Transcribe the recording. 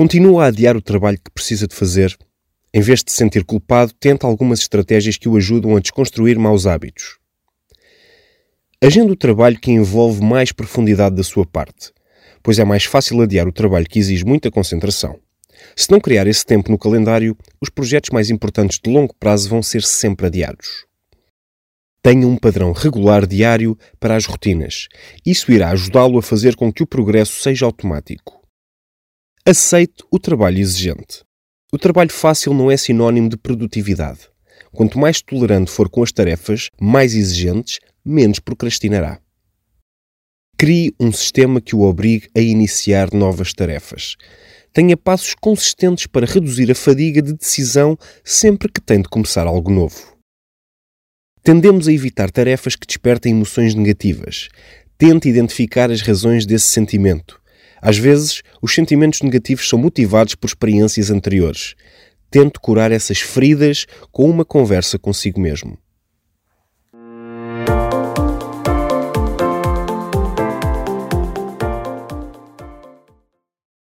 Continua a adiar o trabalho que precisa de fazer. Em vez de se sentir culpado, tenta algumas estratégias que o ajudam a desconstruir maus hábitos. Agenda o trabalho que envolve mais profundidade da sua parte, pois é mais fácil adiar o trabalho que exige muita concentração. Se não criar esse tempo no calendário, os projetos mais importantes de longo prazo vão ser sempre adiados. Tenha um padrão regular diário para as rotinas. Isso irá ajudá-lo a fazer com que o progresso seja automático. Aceite o trabalho exigente. O trabalho fácil não é sinónimo de produtividade. Quanto mais tolerante for com as tarefas mais exigentes, menos procrastinará. Crie um sistema que o obrigue a iniciar novas tarefas. Tenha passos consistentes para reduzir a fadiga de decisão sempre que tem de começar algo novo. Tendemos a evitar tarefas que despertem emoções negativas. Tente identificar as razões desse sentimento. Às vezes, os sentimentos negativos são motivados por experiências anteriores. Tente curar essas feridas com uma conversa consigo mesmo.